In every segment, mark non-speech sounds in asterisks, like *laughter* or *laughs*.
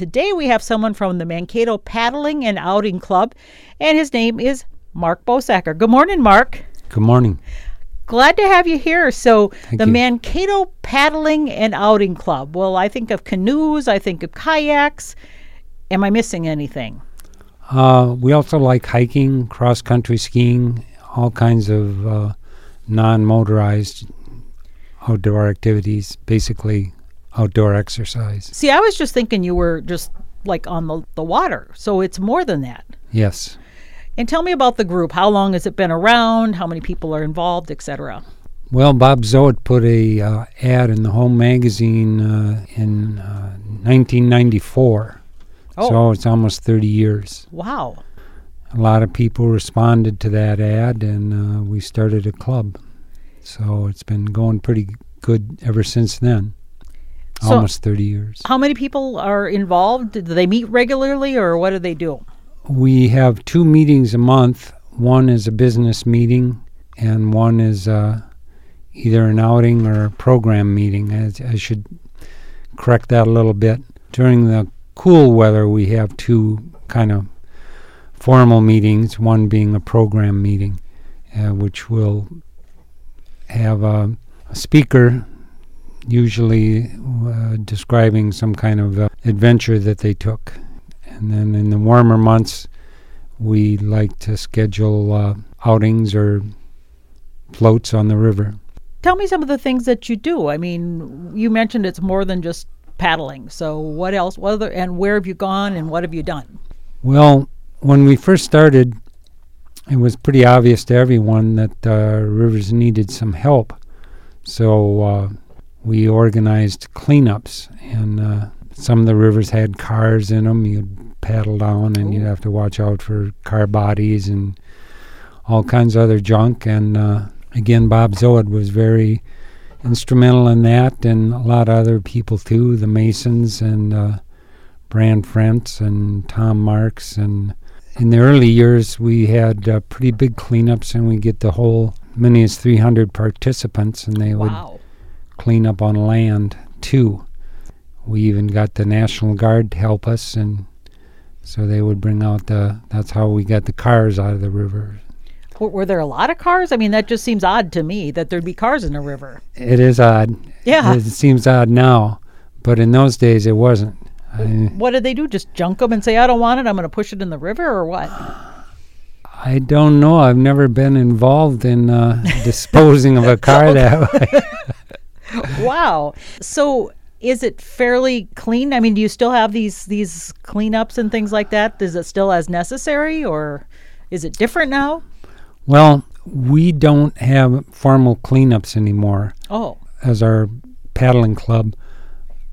Today we have someone from the Mankato Paddling and Outing Club, and his name is Mark Bosacker. Good morning, Mark. Good morning. Glad to have you here. So, Thank the you. Mankato Paddling and Outing Club. Well, I think of canoes, I think of kayaks. Am I missing anything? Uh, we also like hiking, cross country skiing, all kinds of uh, non motorized outdoor activities, basically outdoor exercise. See, I was just thinking you were just like on the, the water. So, it's more than that. Yes. And tell me about the group. How long has it been around? How many people are involved, etc.? Well, Bob Zoet put a uh, ad in the Home magazine uh, in uh, 1994. Oh. So it's almost 30 years. Wow. A lot of people responded to that ad, and uh, we started a club. So it's been going pretty good ever since then. So- almost 30 years. How many people are involved? Do they meet regularly or what do they do? We have two meetings a month. One is a business meeting, and one is uh, either an outing or a program meeting. I, I should correct that a little bit. During the cool weather, we have two kind of formal meetings, one being a program meeting, uh, which will have a, a speaker, usually uh, describing some kind of uh, adventure that they took. And then in the warmer months, we like to schedule uh, outings or floats on the river. Tell me some of the things that you do. I mean, you mentioned it's more than just paddling. So what else? What other and where have you gone and what have you done? Well, when we first started, it was pretty obvious to everyone that uh, rivers needed some help. So uh, we organized cleanups, and uh, some of the rivers had cars in them. You'd paddle down, and you'd have to watch out for car bodies and all kinds of other junk. And uh, again, Bob Zoet was very instrumental in that, and a lot of other people too, the Masons and uh, Brand Frentz and Tom Marks. And in the early years, we had uh, pretty big cleanups, and we get the whole many as 300 participants, and they would Wow. clean up on land too. We even got the National Guard to help us, and so they would bring out the. That's how we got the cars out of the river. Were there a lot of cars? I mean, that just seems odd to me that there'd be cars in a river. It is odd. Yeah. It seems odd now, but in those days it wasn't. I, What did they do? Just junk them and say, "I don't want it. I'm going to push it in the river," or what? I don't know. I've never been involved in uh, *laughs* disposing of a car *laughs* that way. *laughs* wow. So is it fairly clean? I mean, do you still have these these cleanups and things like that? Is it still as necessary, or is it different now? Well, we don't have formal cleanups anymore Oh, as our paddling club.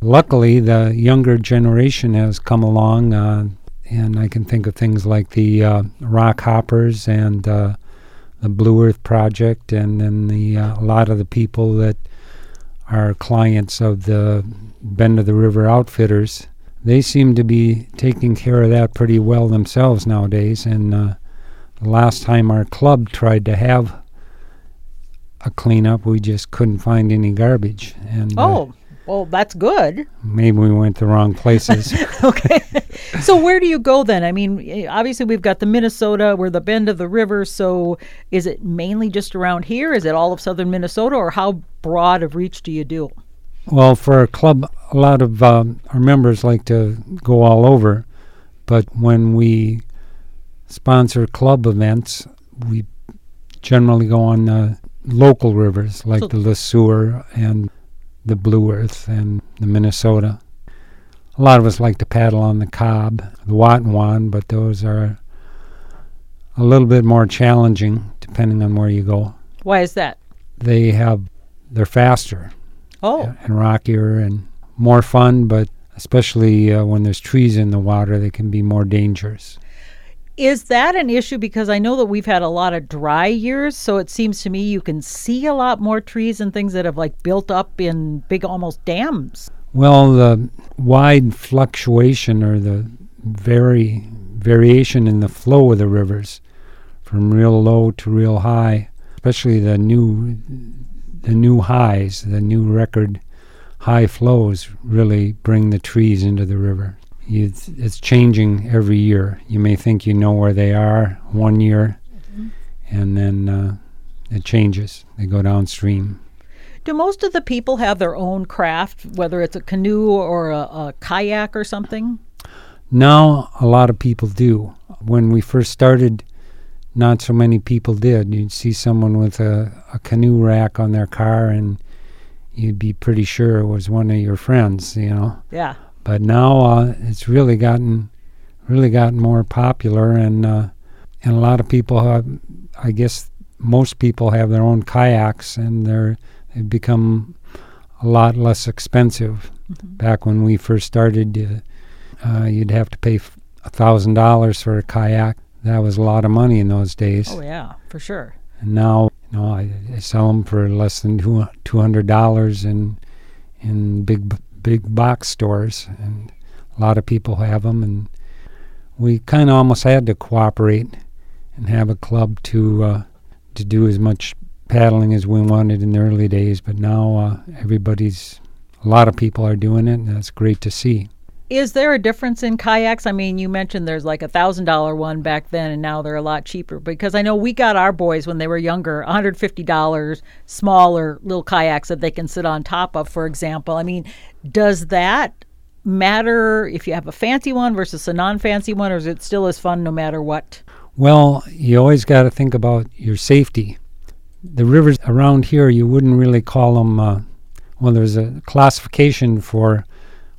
Luckily, the younger generation has come along, uh, and I can think of things like the uh, Rock Hoppers and uh, the Blue Earth Project, and then the uh, a lot of the people that are clients of the Bend of the River Outfitters. They seem to be taking care of that pretty well themselves nowadays. And uh, the last time our club tried to have a cleanup, we just couldn't find any garbage. And uh, oh, well, that's good. maybe we went the wrong places. *laughs* okay. so where do you go then? I mean, eh, obviously we've got the Minnesota, we're the bend of the river. So is it mainly just around here? Is it all of southern Minnesota, or how broad of reach do you do? well, for our club, a lot of um, our members like to go all over, but when we sponsor club events, we generally go on the local rivers like So- the LeSueur and the Blue Earth and the Minnesota. A lot of us like to paddle on the Cobb, the Watonwan, but those are a little bit more challenging depending on where you go. Why is that? They have they're faster Oh, and rockier and more fun, but especially uh, when there's trees in the water, they can be more dangerous. Is that an issue? Because I know that we've had a lot of dry years, so it seems to me you can see a lot more trees and things that have like built up in big almost dams. Well, the wide fluctuation or the very variation in the flow of the rivers from real low to real high, especially the new the new highs, the new record high flows really bring the trees into the river. You, it's, it's changing every year. You may think you know where they are one year, and then uh, it changes. They go downstream. Do most of the people have their own craft, whether it's a canoe or a, a kayak or something? Now, a lot of people do. When we first started, not so many people did. You'd see someone with a, a canoe rack on their car, and you'd be pretty sure it was one of your friends, you know. Yeah. But now uh, it's really gotten really gotten more popular, and uh, and a lot of people have. I guess most people have their own kayaks, and they're they've become a lot less expensive. Mm-hmm. Back when we first started, uh, uh, you'd have to pay a thousand dollars for a kayak. That was a lot of money in those days. Oh yeah, for sure. And now, you know, I, I sell them for less than two hundred dollars in in big big box stores, and a lot of people have them. And we kind of almost had to cooperate and have a club to uh, to do as much paddling as we wanted in the early days. But now uh, everybody's a lot of people are doing it, and that's great to see. Is there a difference in kayaks? I mean, you mentioned there's like a thousand dollar one back then, and now they're a lot cheaper. Because I know we got our boys when they were younger, one hundred fifty dollars, smaller little kayaks that they can sit on top of. For example, I mean, does that matter if you have a fancy one versus a non-fancy one, or is it still as fun no matter what? Well, you always got to think about your safety. The rivers around here, you wouldn't really call them. Uh, well, there's a classification for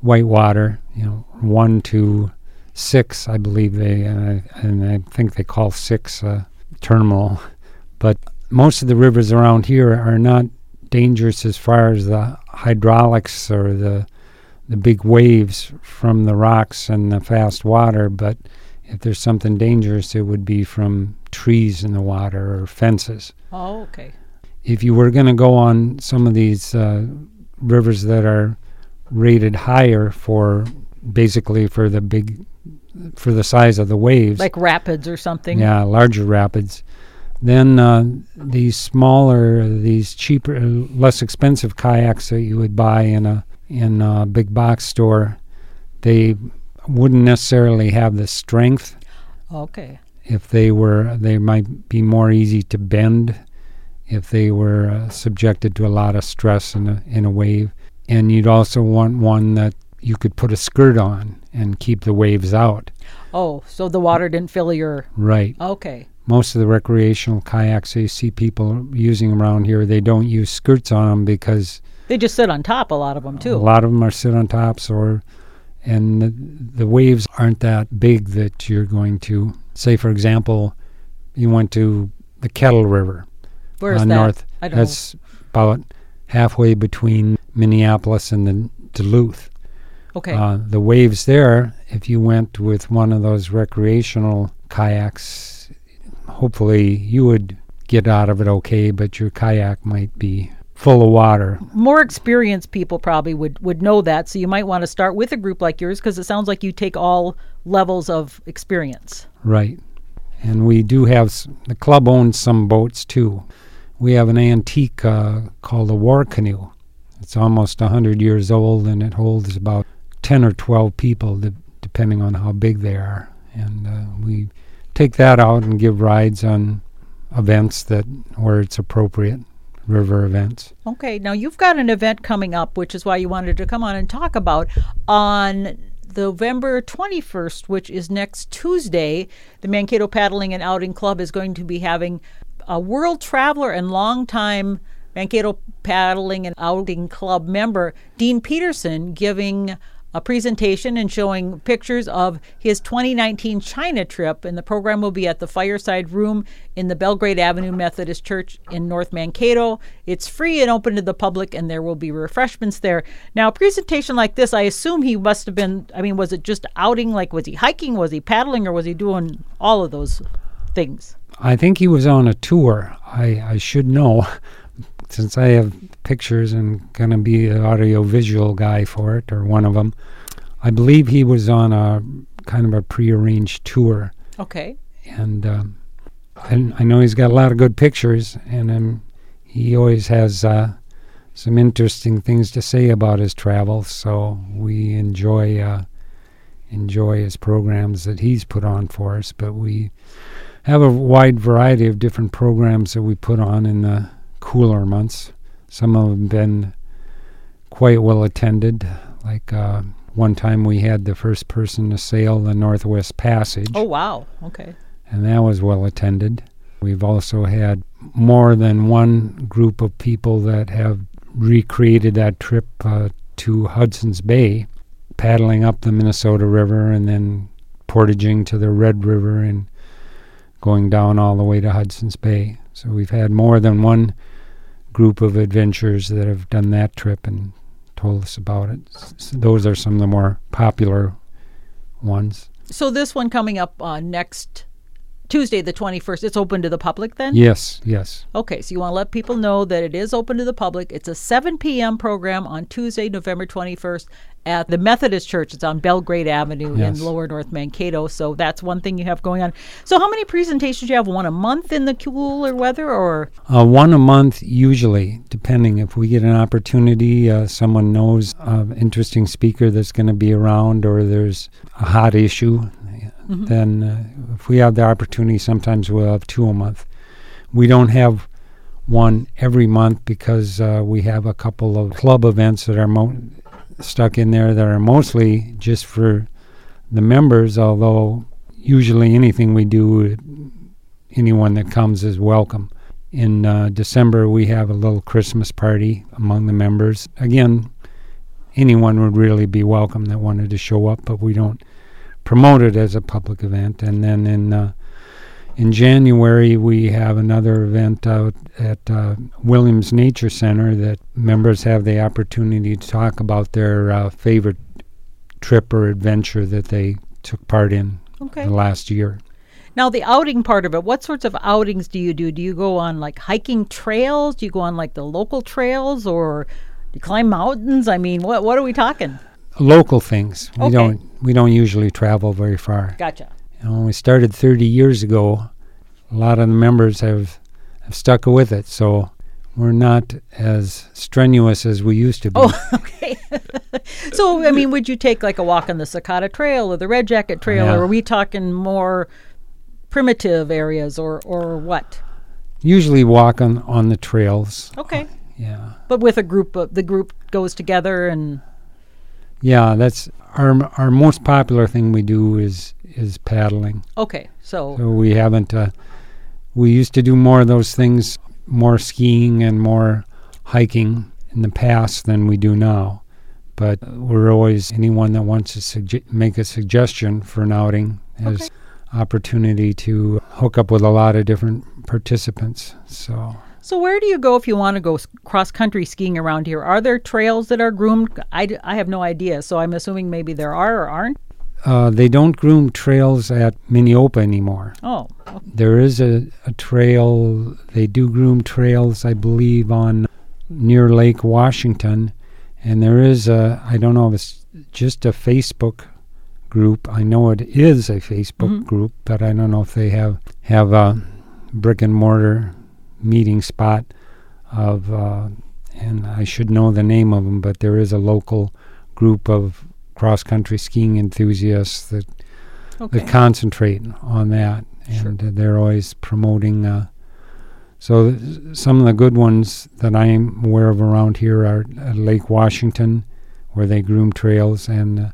whitewater, you know, one to six, I believe they, and I, and I think they call six uh, terminal. But most of the rivers around here are not dangerous as far as the hydraulics or the the big waves from the rocks and the fast water, but if there's something dangerous, it would be from trees in the water or fences. Oh, okay. If you were going to go on some of these uh, rivers that are rated higher for basically for the big for the size of the waves, like rapids or something. Yeah, larger rapids. Then uh, these smaller, these cheaper, less expensive kayaks that you would buy in a in a big box store, they wouldn't necessarily have the strength. Okay. If they were, they might be more easy to bend if they were uh, subjected to a lot of stress in a in a wave. And you'd also want one that you could put a skirt on and keep the waves out. Oh, so the water didn't fill your right. Okay. Most of the recreational kayaks you see people using around here, they don't use skirts on them because they just sit on top. A lot of them too. A lot of them are sit on tops, or and the, the waves aren't that big that you're going to say. For example, you went to the Kettle River. Where's uh, that? North. I don't That's know. about halfway between Minneapolis and the Duluth. Okay. Uh, the waves there, if you went with one of those recreational kayaks, hopefully you would get out of it okay, but your kayak might be full of water. More experienced people probably would, would know that, so you might want to start with a group like yours because it sounds like you take all levels of experience. Right. And we do have, the club owns some boats too. We have an antique uh, called a war canoe. It's almost a 100 years old and it holds about 10 or 12 people, de- depending on how big they are. And uh, we take that out and give rides on events that where it's appropriate, river events. Okay, now you've got an event coming up, which is why you wanted to come on and talk about on November 21st, which is next Tuesday. The Mankato Paddling and Outing Club is going to be having a world traveler and longtime Mankato Paddling and Outing Club member, Dean Peterson, giving a presentation and showing pictures of his 2019 China trip. And the program will be at the Fireside Room in the Belgrade Avenue Methodist Church in North Mankato. It's free and open to the public, and there will be refreshments there. Now, a presentation like this, I assume he must have been, I mean, was it just outing? Like, was he hiking? Was he paddling? Or was he doing all of those things? I think he was on a tour. I, I should know *laughs* since I have pictures and going to be the audio visual guy for it or one of them. I believe he was on a kind of a prearranged tour, Okay. and um, I, I know he's got a lot of good pictures, and um, he always has uh, some interesting things to say about his travels. So we enjoy uh, enjoy his programs that he's put on for us. But we have a wide variety of different programs that we put on in the cooler months. Some of them have been quite well attended. Like uh, one time we had the first person to sail the Northwest Passage. Oh, wow. Okay. And that was well attended. We've also had more than one group of people that have recreated that trip uh, to Hudson's Bay, paddling up the Minnesota River and then portaging to the Red River and going down all the way to Hudson's Bay. So we've had more than one group of adventurers that have done that trip and told us about it. So those are some of the more popular ones. So this one coming up uh, next Tuesday, the 21st, it's open to the public then? Yes, yes. Okay, so you want to let people know that it is open to the public. It's a 7 p.m. program on Tuesday, November 21st at the Methodist Church. It's on Belgrade Avenue Yes. in Lower North Mankato. So that's one thing you have going on. So how many presentations do you have? One a month in the cooler weather or? Uh, one a month, usually, depending if we get an opportunity, uh, someone knows an interesting speaker that's going to be around, or there's a hot issue. Then, uh, if we have the opportunity, sometimes we'll have two a month. We don't have one every month because uh, we have a couple of club events that are mo- stuck in there that are mostly just for the members. Although usually anything we do, anyone that comes is welcome. In uh, December, we have a little Christmas party among the members. Again, anyone would really be welcome that wanted to show up, but we don't promote it as a public event. And then in uh, in January, we have another event out at uh, Williams Nature Center that members have the opportunity to talk about their uh, favorite trip or adventure that they took part in Okay. the last year. Now the outing part of it, what sorts of outings do you do? Do you go on like hiking trails? Do you go on like the local trails or do you climb mountains? I mean, what what are we talking? Local things. We don't we don't usually travel very far. Gotcha. You know, when we started 30 years ago, a lot of the members have, have stuck with it. So we're not as strenuous as we used to be. Oh, *laughs* okay. *laughs* so, I mean, would you take like a walk on the Sakatah Trail or the Red Jacket Trail, Yeah. or are we talking more primitive areas, or or what? Usually walk on, on the trails. Okay, Yeah. but with a group, of, the group goes together, and Yeah, that's our our most popular thing we do is is paddling. okay, so So we haven't uh, we used to do more of those things, more skiing and more hiking in the past than we do now. But we're always anyone that wants to sugge- make a suggestion for an outing has Okay. opportunity to hook up with a lot of different participants. So so where do you go if you want to go cross country skiing around here? Are there trails that are groomed? I, I have no idea, so I'm assuming maybe there are or aren't. uh, they don't groom trails at Minneopa anymore. Oh, okay. There is a, a trail. They do groom trails, I believe, on near Lake Washington, and there is a. I don't know if it's just a Facebook group. I know it is a Facebook Mhm. group, but I don't know if they have have a brick and mortar meeting spot of. Uh, and I should know the name of them, but there is a local group of cross country skiing enthusiasts that okay. that concentrate on that, and uh, they're always promoting. Uh, so th- some of the good ones that I'm aware of around here are at Lake Washington, where they groom trails, and uh,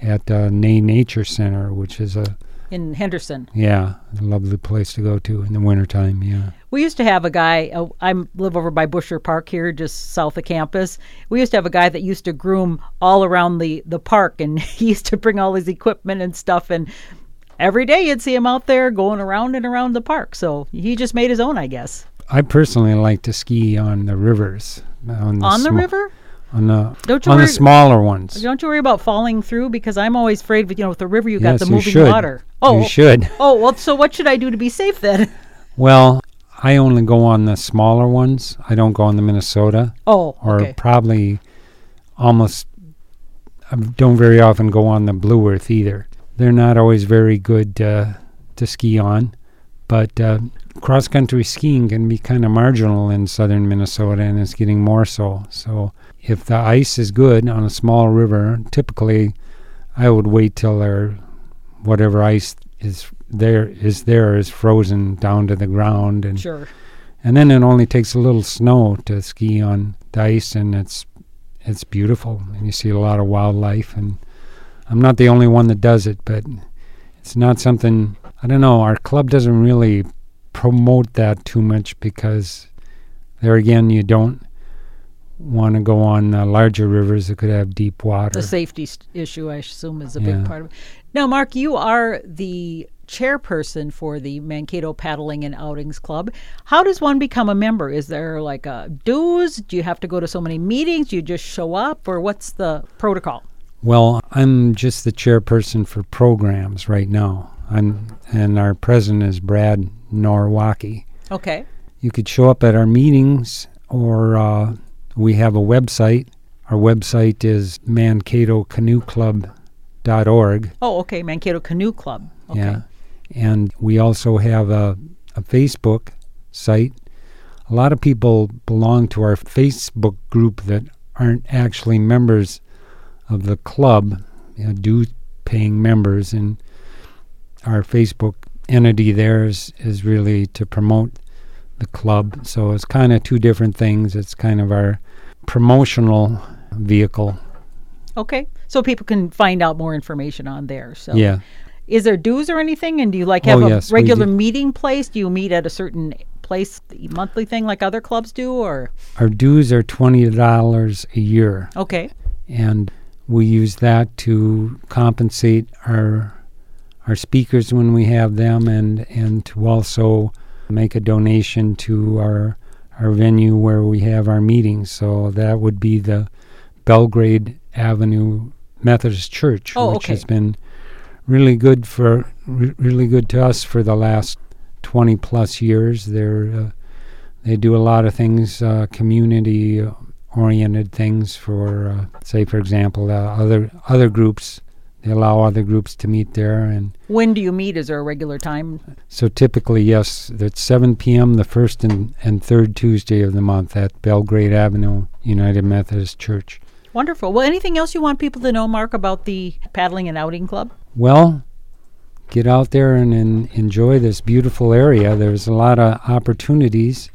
at uh, Ney Nature Center, which is a in Henderson. yeah a lovely place to go to in the wintertime. Yeah, We used to have a guy. Uh, I live over by Busher Park here, just south of campus. We used to have a guy that used to groom all around the the park, and *laughs* he used to bring all his equipment and stuff. And every day you'd see him out there going around and around the park. So he just made his own, I guess. I personally like to ski on the rivers. On the, On the sma- river? On the Don't you on worry- the smaller ones. Don't you worry about falling through because I'm always afraid. With, you know, with the river, you got yes, the moving water. Oh, you should. oh, well. So what should I do to be safe then? *laughs* Well, I only go on the smaller ones. I don't go on the Minnesota, Oh, or okay. probably almost. I don't very often go on the Blue Earth either. They're not always very good uh, to ski on, but uh, cross country skiing can be kind of marginal in southern Minnesota, and it's getting more so. So, if the ice is good on a small river, typically I would wait till there, whatever ice is there is there is frozen down to the ground, and Sure. and then it only takes a little snow to ski on the ice, and it's it's beautiful, and you see a lot of wildlife. And I'm not the only one that does it, but it's not something I don't know. Our club doesn't really promote that too much because there again, you don't want to go on uh, larger rivers that could have deep water. The safety st- issue, I assume, is a Yeah. big part of it. Now, Mark, you are the chairperson for the Mankato Paddling and Outings Club. How does one become a member? Is there like a dues? Do you have to go to so many meetings? Do you just show up, or what's the protocol? Well, I'm just the chairperson for programs right now. I'm, and our president is Brad Norwalki. Okay. You could show up at our meetings, or uh, we have a website. Our website is Oh, okay. Mankato Canoe Club. Okay. Yeah. And we also have a, a Facebook site. A lot of people belong to our Facebook group that aren't actually members of the club, you know, due paying members. And our Facebook entity there is, is really to promote the club. So it's kind of two different things. It's kind of our promotional vehicle. Okay. So people can find out more information on there. So Yeah. Is there dues or anything? And do you like Oh, have a yes, regular meeting place? Do you meet at a certain place, monthly thing like other clubs do, or Our dues are $20 a year. okay? and we use that to compensate our our speakers when we have them and and to also make a donation to our our venue where we have our meetings so that would be the Belgrade Avenue Methodist Church Oh, which okay. has been really good for re- really good to us for the last 20 plus years they're uh, they do a lot of things uh, community oriented things for uh, say for example uh, other other groups they allow other groups to meet there and When do you meet? Is there a regular time? so typically yes it's 7 p.m the first and, and third tuesday of the month at belgrade avenue united methodist church Wonderful. Well, anything else you want people to know, Mark, about the paddling and outing club? well get out there and, en- enjoy this beautiful area there's a lot of opportunities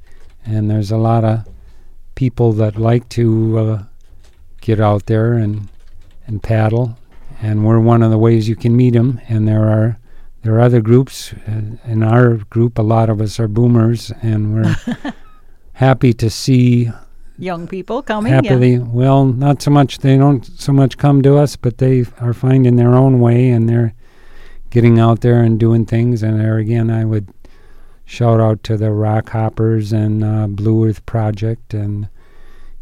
and there's a lot of people that like to uh, get out there and and paddle and we're one of the ways you can meet them and there are there are other groups uh, in our group a lot of us are boomers and we're *laughs* happy to see Young people coming. yeah. happily well not so much they don't so much come to us but they are finding their own way and they're getting out there and doing things and there again i would shout out to the rock hoppers and uh, blue earth project and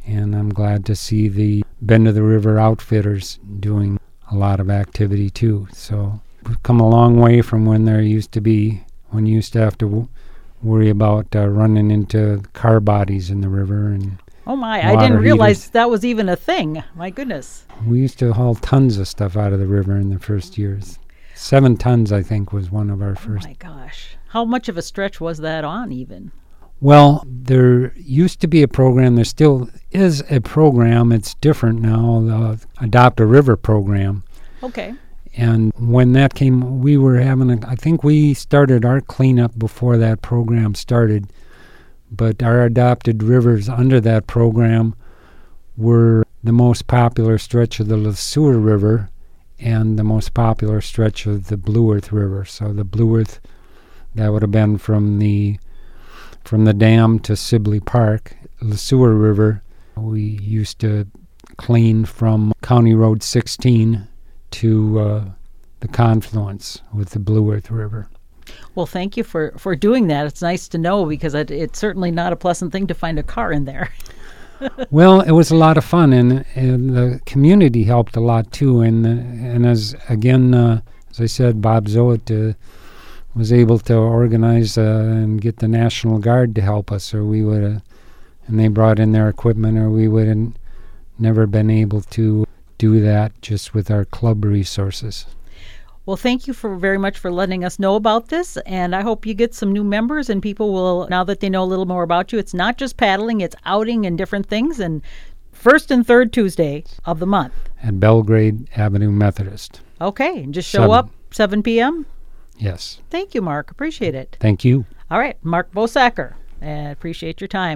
and i'm glad to see the bend of the river outfitters doing a lot of activity too so we've come a long way from when there used to be when you used to have to w- worry about uh, running into car bodies in the river and Oh my! I didn't realize heaters. that was even a thing. My goodness. We used to haul tons of stuff out of the river in the first years. Seven tons, I think, was one of our Oh first. my gosh! How much of a stretch was that on? Even. Well, there used to be a program. There still is a program. It's different now, the Adopt a River program. Okay. And when that came, we were having a, I think we started our cleanup before that program started. But our adopted rivers under that program were the most popular stretch of the LeSueur River and the most popular stretch of the Blue Earth River. So the Blue Earth, that would have been from the from the dam to Sibley Park. LeSueur River, we used to clean from County Road 16 to uh, the confluence with the Blue Earth River. Well, thank you for for doing that. It's nice to know because it, it's certainly not a pleasant thing to find a car in there. *laughs* well, it was a lot of fun, and, and the community helped a lot too. And and as again, uh, as I said, Bob Zoet uh, was able to organize uh, and get the National Guard to help us, or we would and they brought in their equipment, or we would have never been able to do that just with our club resources. Well, thank you for very much for letting us know about this, and I hope you get some new members and people will now that they know a little more about you. It's not just paddling; it's outing and different things. And first and third Tuesday of the month. At Belgrade Avenue Methodist. Okay, and just show Seven. up 7 p.m. Yes. Thank you, Mark. Appreciate it. Thank you. All right, Mark Bosacker. Uh, appreciate your time.